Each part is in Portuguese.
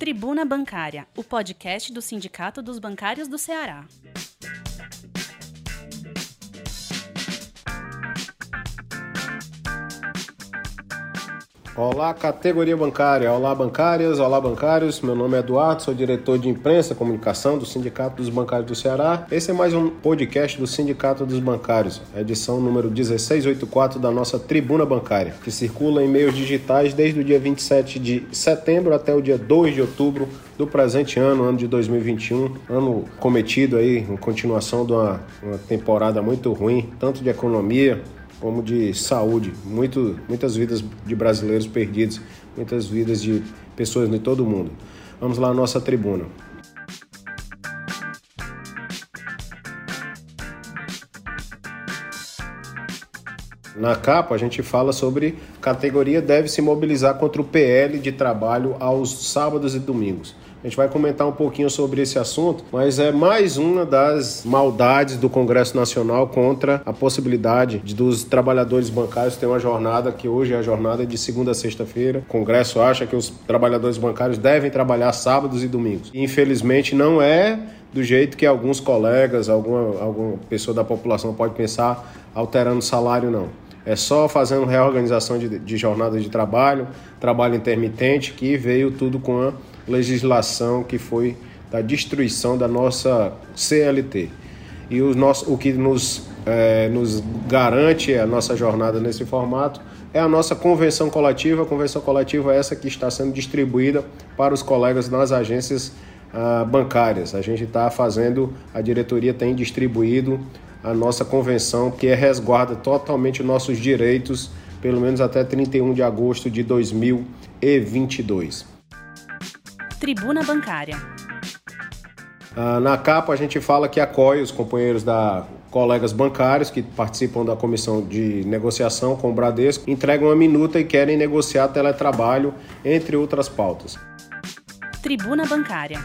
Tribuna Bancária, o podcast do Sindicato dos Bancários do Ceará. Olá, categoria bancária. Olá, bancárias. Olá, bancários. Meu nome é Eduardo, sou diretor de imprensa e comunicação do Sindicato dos Bancários do Ceará. Esse é mais um podcast do Sindicato dos Bancários, edição número 1684 da nossa Tribuna Bancária, que circula em meios digitais desde o dia 27 de setembro até o dia 2 de outubro do presente ano, ano de 2021, ano cometido aí em continuação de uma, uma temporada muito ruim, tanto de economia como de saúde. Muito, muitas vidas de brasileiros perdidos, muitas vidas de pessoas de todo o mundo. Vamos lá à nossa tribuna. Na capa, a gente fala sobre categoria deve se mobilizar contra o PL de trabalho aos sábados e domingos. A gente vai comentar um pouquinho sobre esse assunto, mas é mais uma das maldades do Congresso Nacional contra a possibilidade de, dos trabalhadores bancários ter uma jornada que hoje é a jornada de segunda a sexta-feira. O Congresso acha que os trabalhadores bancários devem trabalhar sábados e domingos. Infelizmente não é do jeito que alguns colegas, alguma, alguma pessoa da população pode pensar, alterando o salário, não. É só fazendo reorganização de, de jornada de trabalho, trabalho intermitente, que veio tudo com a legislação que foi da destruição da nossa CLT. E o, nosso, o que nos, é, nos garante a nossa jornada nesse formato é a nossa convenção coletiva. A convenção coletiva é essa que está sendo distribuída para os colegas nas agências ah, bancárias. A gente está fazendo, a diretoria tem distribuído a nossa convenção que resguarda totalmente nossos direitos, pelo menos até 31 de agosto de 2022. Tribuna Bancária. Ah, na capa a gente fala que acolhe os companheiros da colegas bancários que participam da comissão de negociação com o Bradesco, entregam uma minuta e querem negociar teletrabalho, entre outras pautas. Tribuna Bancária.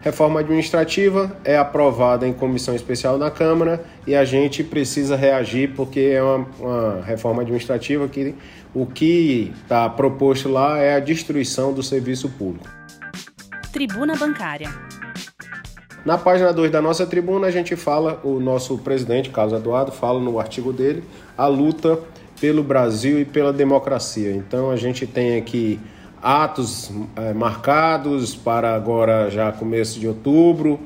Reforma administrativa é aprovada em comissão especial na Câmara e a gente precisa reagir porque é uma, uma reforma administrativa que o que está proposto lá é a destruição do serviço público. Tribuna Bancária. Na página 2 da nossa tribuna, a gente fala, o nosso presidente, Carlos Eduardo, fala no artigo dele, a luta pelo Brasil e pela democracia. Então a gente tem aqui atos é, marcados para agora já começo de outubro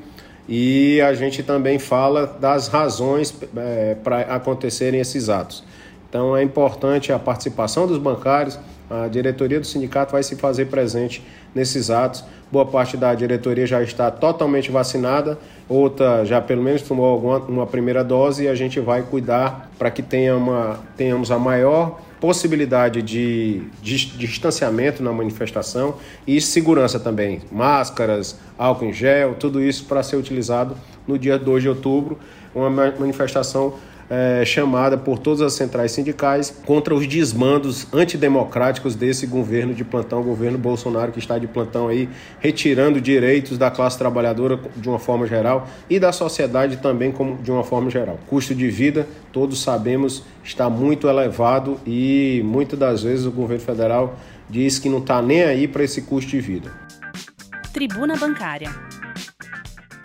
e a gente também fala das razões é, para acontecerem esses atos. Então é importante a participação dos bancários, a diretoria do sindicato vai se fazer presente nesses atos. Boa parte da diretoria já está totalmente vacinada, outra já pelo menos tomou alguma, uma primeira dose e a gente vai cuidar para que tenha uma, tenhamos a maior possibilidade de, de, distanciamento na manifestação e segurança também. Máscaras, álcool em gel, tudo isso para ser utilizado no dia 2 de outubro, uma manifestação é, chamada por todas as centrais sindicais contra os desmandos antidemocráticos desse governo de plantão, governo Bolsonaro que está de plantão aí, retirando direitos da classe trabalhadora de uma forma geral e da sociedade também como de uma forma geral. Custo de vida, todos sabemos, está muito elevado e muitas das vezes o governo federal diz que não está nem aí para esse custo de vida. Tribuna Bancária.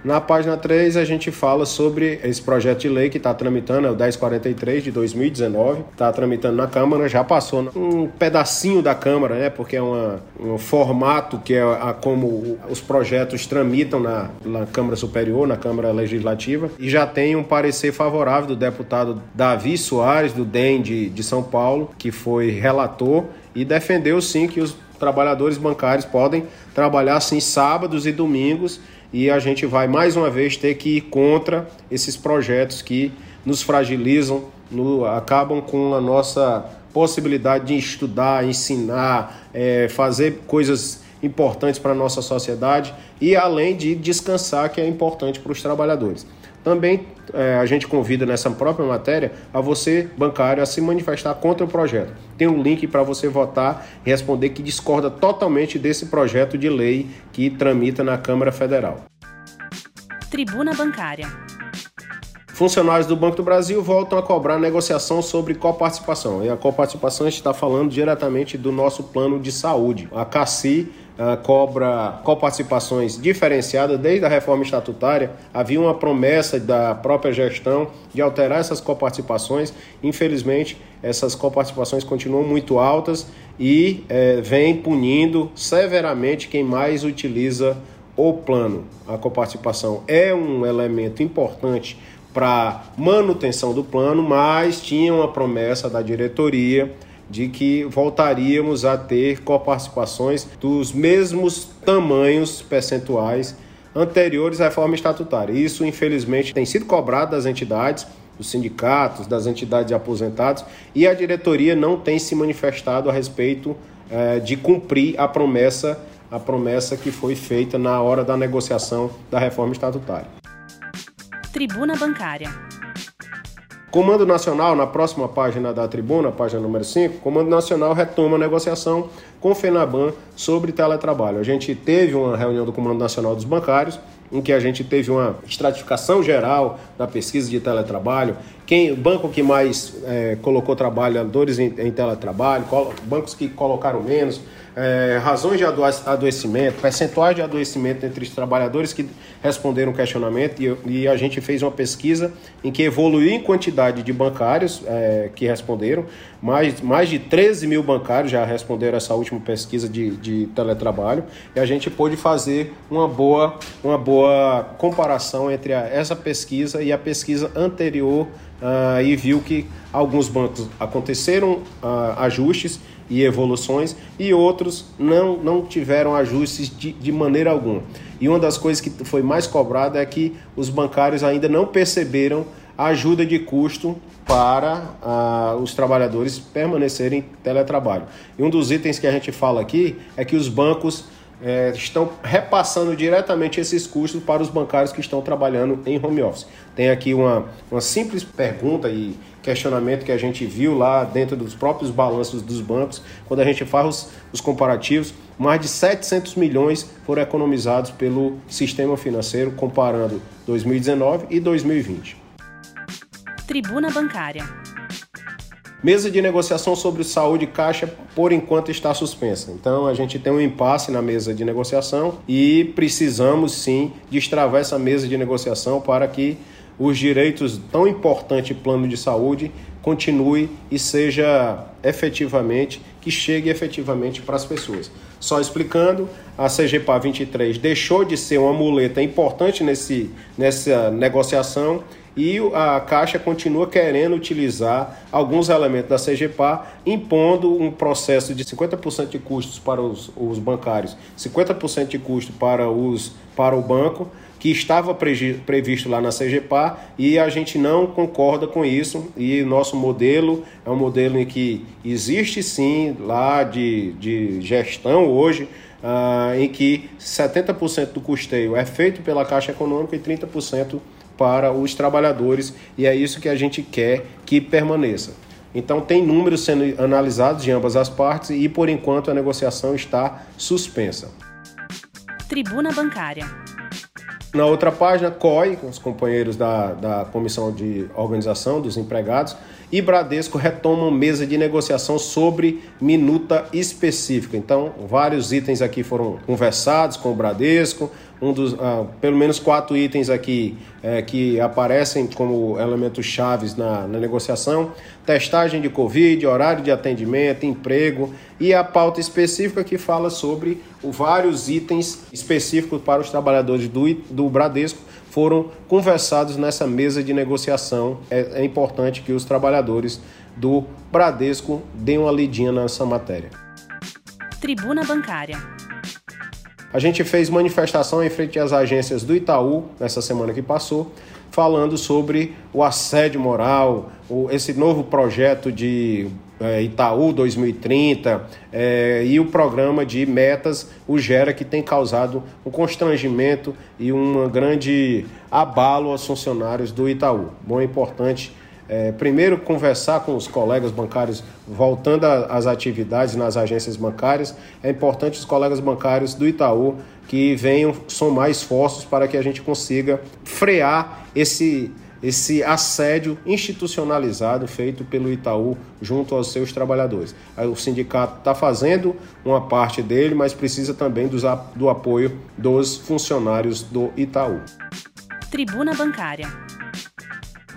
Na página 3, a gente fala sobre esse projeto de lei que está tramitando, é o 1043 de 2019, está tramitando na Câmara, já passou um pedacinho da Câmara, né? Porque é uma, um formato que é a, como os projetos tramitam na, na Câmara Superior, na Câmara Legislativa, e já tem um parecer favorável do deputado Davi Soares, do DEM de, de São Paulo, que foi relator e defendeu sim que os trabalhadores bancários podem trabalhar sim sábados e domingos e a gente vai mais uma vez ter que ir contra esses projetos que nos fragilizam, no, acabam com a nossa possibilidade de estudar, ensinar, é, fazer coisas importantes para a nossa sociedade e além de descansar, que é importante para os trabalhadores. Também é, a gente convida nessa própria matéria a você, bancário, a se manifestar contra o projeto. Tem um link para você votar e responder que discorda totalmente desse projeto de lei que tramita na Câmara Federal. Tribuna Bancária. Funcionários do Banco do Brasil voltam a cobrar negociação sobre coparticipação. E a coparticipação está falando diretamente do nosso plano de saúde. A CACI uh, cobra coparticipações diferenciadas desde a reforma estatutária. Havia uma promessa da própria gestão de alterar essas coparticipações. Infelizmente, essas coparticipações continuam muito altas e eh, vem punindo severamente quem mais utiliza o plano. A coparticipação é um elemento importante para manutenção do plano, mas tinha uma promessa da diretoria de que voltaríamos a ter coparticipações dos mesmos tamanhos percentuais anteriores à reforma estatutária. Isso, infelizmente, tem sido cobrado das entidades, dos sindicatos, das entidades de aposentados, e a diretoria não tem se manifestado a respeito eh, de cumprir a promessa, a promessa que foi feita na hora da negociação da reforma estatutária. Tribuna Bancária. Comando Nacional, na próxima página da tribuna, página número 5, Comando Nacional retoma a negociação com o FENABAN sobre teletrabalho. A gente teve uma reunião do Comando Nacional dos Bancários, em que a gente teve uma estratificação geral da pesquisa de teletrabalho, quem, o banco que mais é, colocou trabalhadores em, em teletrabalho, bancos que colocaram menos, é, razões de adoecimento, percentuais de adoecimento entre os trabalhadores que responderam o questionamento e, e, a gente fez uma pesquisa em que evoluiu em quantidade de bancários é, que responderam, mais, mais de 13 mil bancários já responderam essa última pesquisa de, de teletrabalho e a gente pôde fazer uma boa, uma boa comparação entre a, essa pesquisa e a pesquisa anterior uh, e viu que alguns bancos aconteceram uh, ajustes e evoluções e outros não, não tiveram ajustes de, de maneira alguma. E uma das coisas que foi mais cobrada é que os bancários ainda não perceberam a ajuda de custo para ah, os trabalhadores permanecerem teletrabalho. E um dos itens que a gente fala aqui é que os bancos é, estão repassando diretamente esses custos para os bancários que estão trabalhando em home office. Tem aqui uma, uma simples pergunta e questionamento que a gente viu lá dentro dos próprios balanços dos bancos, quando a gente faz os, os comparativos, mais de 700 milhões foram economizados pelo sistema financeiro comparando 2019 e 2020. Tribuna Bancária. Mesa de negociação sobre saúde e caixa, por enquanto, está suspensa. Então, a gente tem um impasse na mesa de negociação e precisamos sim destravar essa mesa de negociação para que os direitos tão importante plano de saúde continue e seja efetivamente, que chegue efetivamente para as pessoas. Só explicando, a CGPA 23 deixou de ser uma muleta importante nesse, nessa negociação e a Caixa continua querendo utilizar alguns elementos da CGPA, impondo um processo de 50% de custos para os, os bancários, 50% de custo para, os, para o banco, que estava previsto lá na CGPA e a gente não concorda com isso. E nosso modelo é um modelo em que existe sim lá de, de gestão hoje, uh, em que 70% do custeio é feito pela Caixa Econômica e 30% para os trabalhadores, e é isso que a gente quer que permaneça. Então, tem números sendo analisados de ambas as partes e, por enquanto, a negociação está suspensa. Tribuna Bancária. Na outra página, COI, com os companheiros da, da Comissão de Organização dos Empregados, e Bradesco retomam mesa de negociação sobre minuta específica. Então, vários itens aqui foram conversados com o Bradesco, um dos, ah, pelo menos quatro itens aqui é, que aparecem como elementos chaves na, na negociação: testagem de Covid, horário de atendimento, emprego e a pauta específica que fala sobre vários itens específicos para os trabalhadores do, do Bradesco foram conversados nessa mesa de negociação. É, é importante que os trabalhadores do Bradesco deem uma lidinha nessa matéria. Tribuna Bancária. A gente fez manifestação em frente às agências do Itaú nessa semana que passou, falando sobre o assédio moral, esse novo projeto de é, Itaú 2030 é, e o programa de metas, o Gera, que tem causado um constrangimento e um grande abalo aos funcionários do Itaú. Bom, é importante é, primeiro, conversar com os colegas bancários, voltando às atividades nas agências bancárias. É importante os colegas bancários do Itaú que venham somar esforços para que a gente consiga frear esse esse assédio institucionalizado feito pelo Itaú junto aos seus trabalhadores. O sindicato está fazendo uma parte dele, mas precisa também do, do apoio dos funcionários do Itaú. Tribuna Bancária.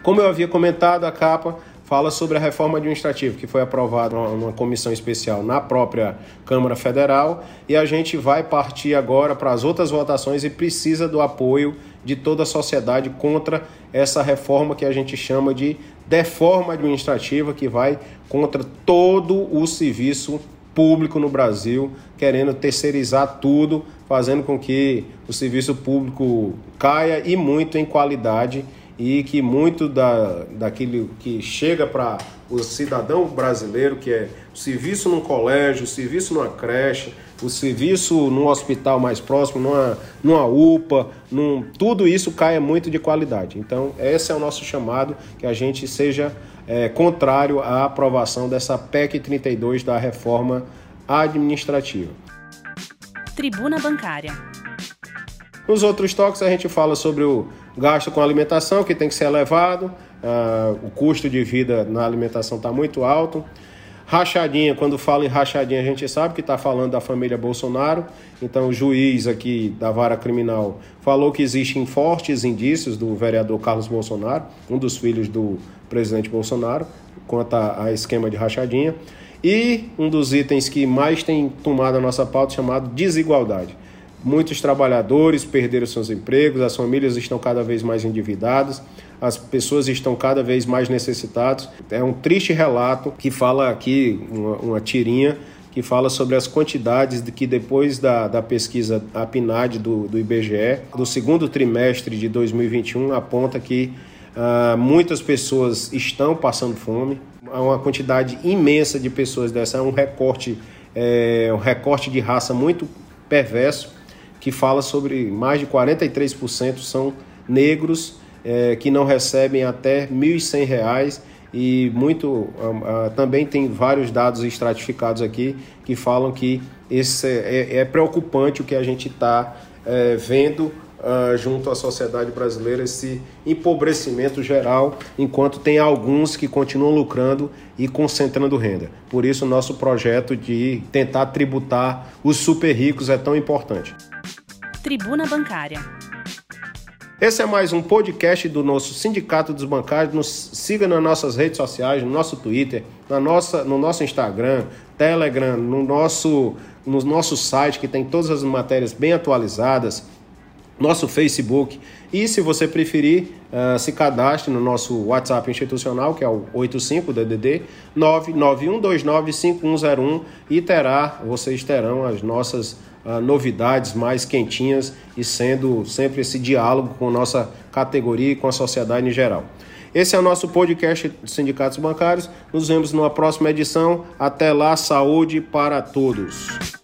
Como eu havia comentado, a capa fala sobre a reforma administrativa que foi aprovada numa comissão especial na própria Câmara Federal e a gente vai partir agora para as outras votações e precisa do apoio de toda a sociedade contra essa reforma que a gente chama de deforma administrativa que vai contra todo o serviço público no Brasil, querendo terceirizar tudo, fazendo com que o serviço público caia e muito em qualidade e que muito da, daquilo que chega para o cidadão brasileiro, que é o serviço num colégio, o serviço numa creche, o serviço num hospital mais próximo, numa, numa UPA, num, tudo isso cai muito de qualidade. Então, esse é o nosso chamado, que a gente seja é, contrário à aprovação dessa PEC 32 da reforma administrativa. Tribuna Bancária. Nos outros toques a gente fala sobre o gasto com alimentação, que tem que ser elevado, uh, o custo de vida na alimentação está muito alto. Rachadinha, quando fala em rachadinha, a gente sabe que está falando da família Bolsonaro. Então, o juiz aqui da vara criminal falou que existem fortes indícios do vereador Carlos Bolsonaro, um dos filhos do presidente Bolsonaro, quanto a, a esquema de rachadinha. E um dos itens que mais tem tomado a nossa pauta chamado desigualdade. Muitos trabalhadores perderam seus empregos, as famílias estão cada vez mais endividadas, as pessoas estão cada vez mais necessitadas. É um triste relato que fala aqui, uma, uma tirinha, que fala sobre as quantidades de que depois da, da pesquisa a PNAD do, do IBGE, do segundo trimestre de 2021, aponta que uh, muitas pessoas estão passando fome. Há uma quantidade imensa de pessoas dessa, é um recorte, é, um recorte de raça muito perverso que fala sobre mais de 43% são negros é, que não recebem até R$ 1.100 e muito uh, uh, também tem vários dados estratificados aqui que falam que esse é, é preocupante o que a gente está é, vendo uh, junto à sociedade brasileira esse empobrecimento geral, enquanto tem alguns que continuam lucrando e concentrando renda. Por isso, o nosso projeto de tentar tributar os super ricos é tão importante. Tribuna Bancária. Esse é mais um podcast do nosso Sindicato dos Bancários. Nos siga nas nossas redes sociais, no nosso Twitter, na nossa, no nosso Instagram, Telegram, no nosso, no nosso site que tem todas as matérias bem atualizadas, nosso Facebook. E se você preferir, uh, se cadastre no nosso WhatsApp institucional, que é o 85DDD 991295101 e terá, vocês terão as nossas uh, novidades mais quentinhas e sendo sempre esse diálogo com nossa categoria e com a sociedade em geral. Esse é o nosso podcast dos Sindicatos Bancários. Nos vemos numa próxima edição. Até lá, saúde para todos.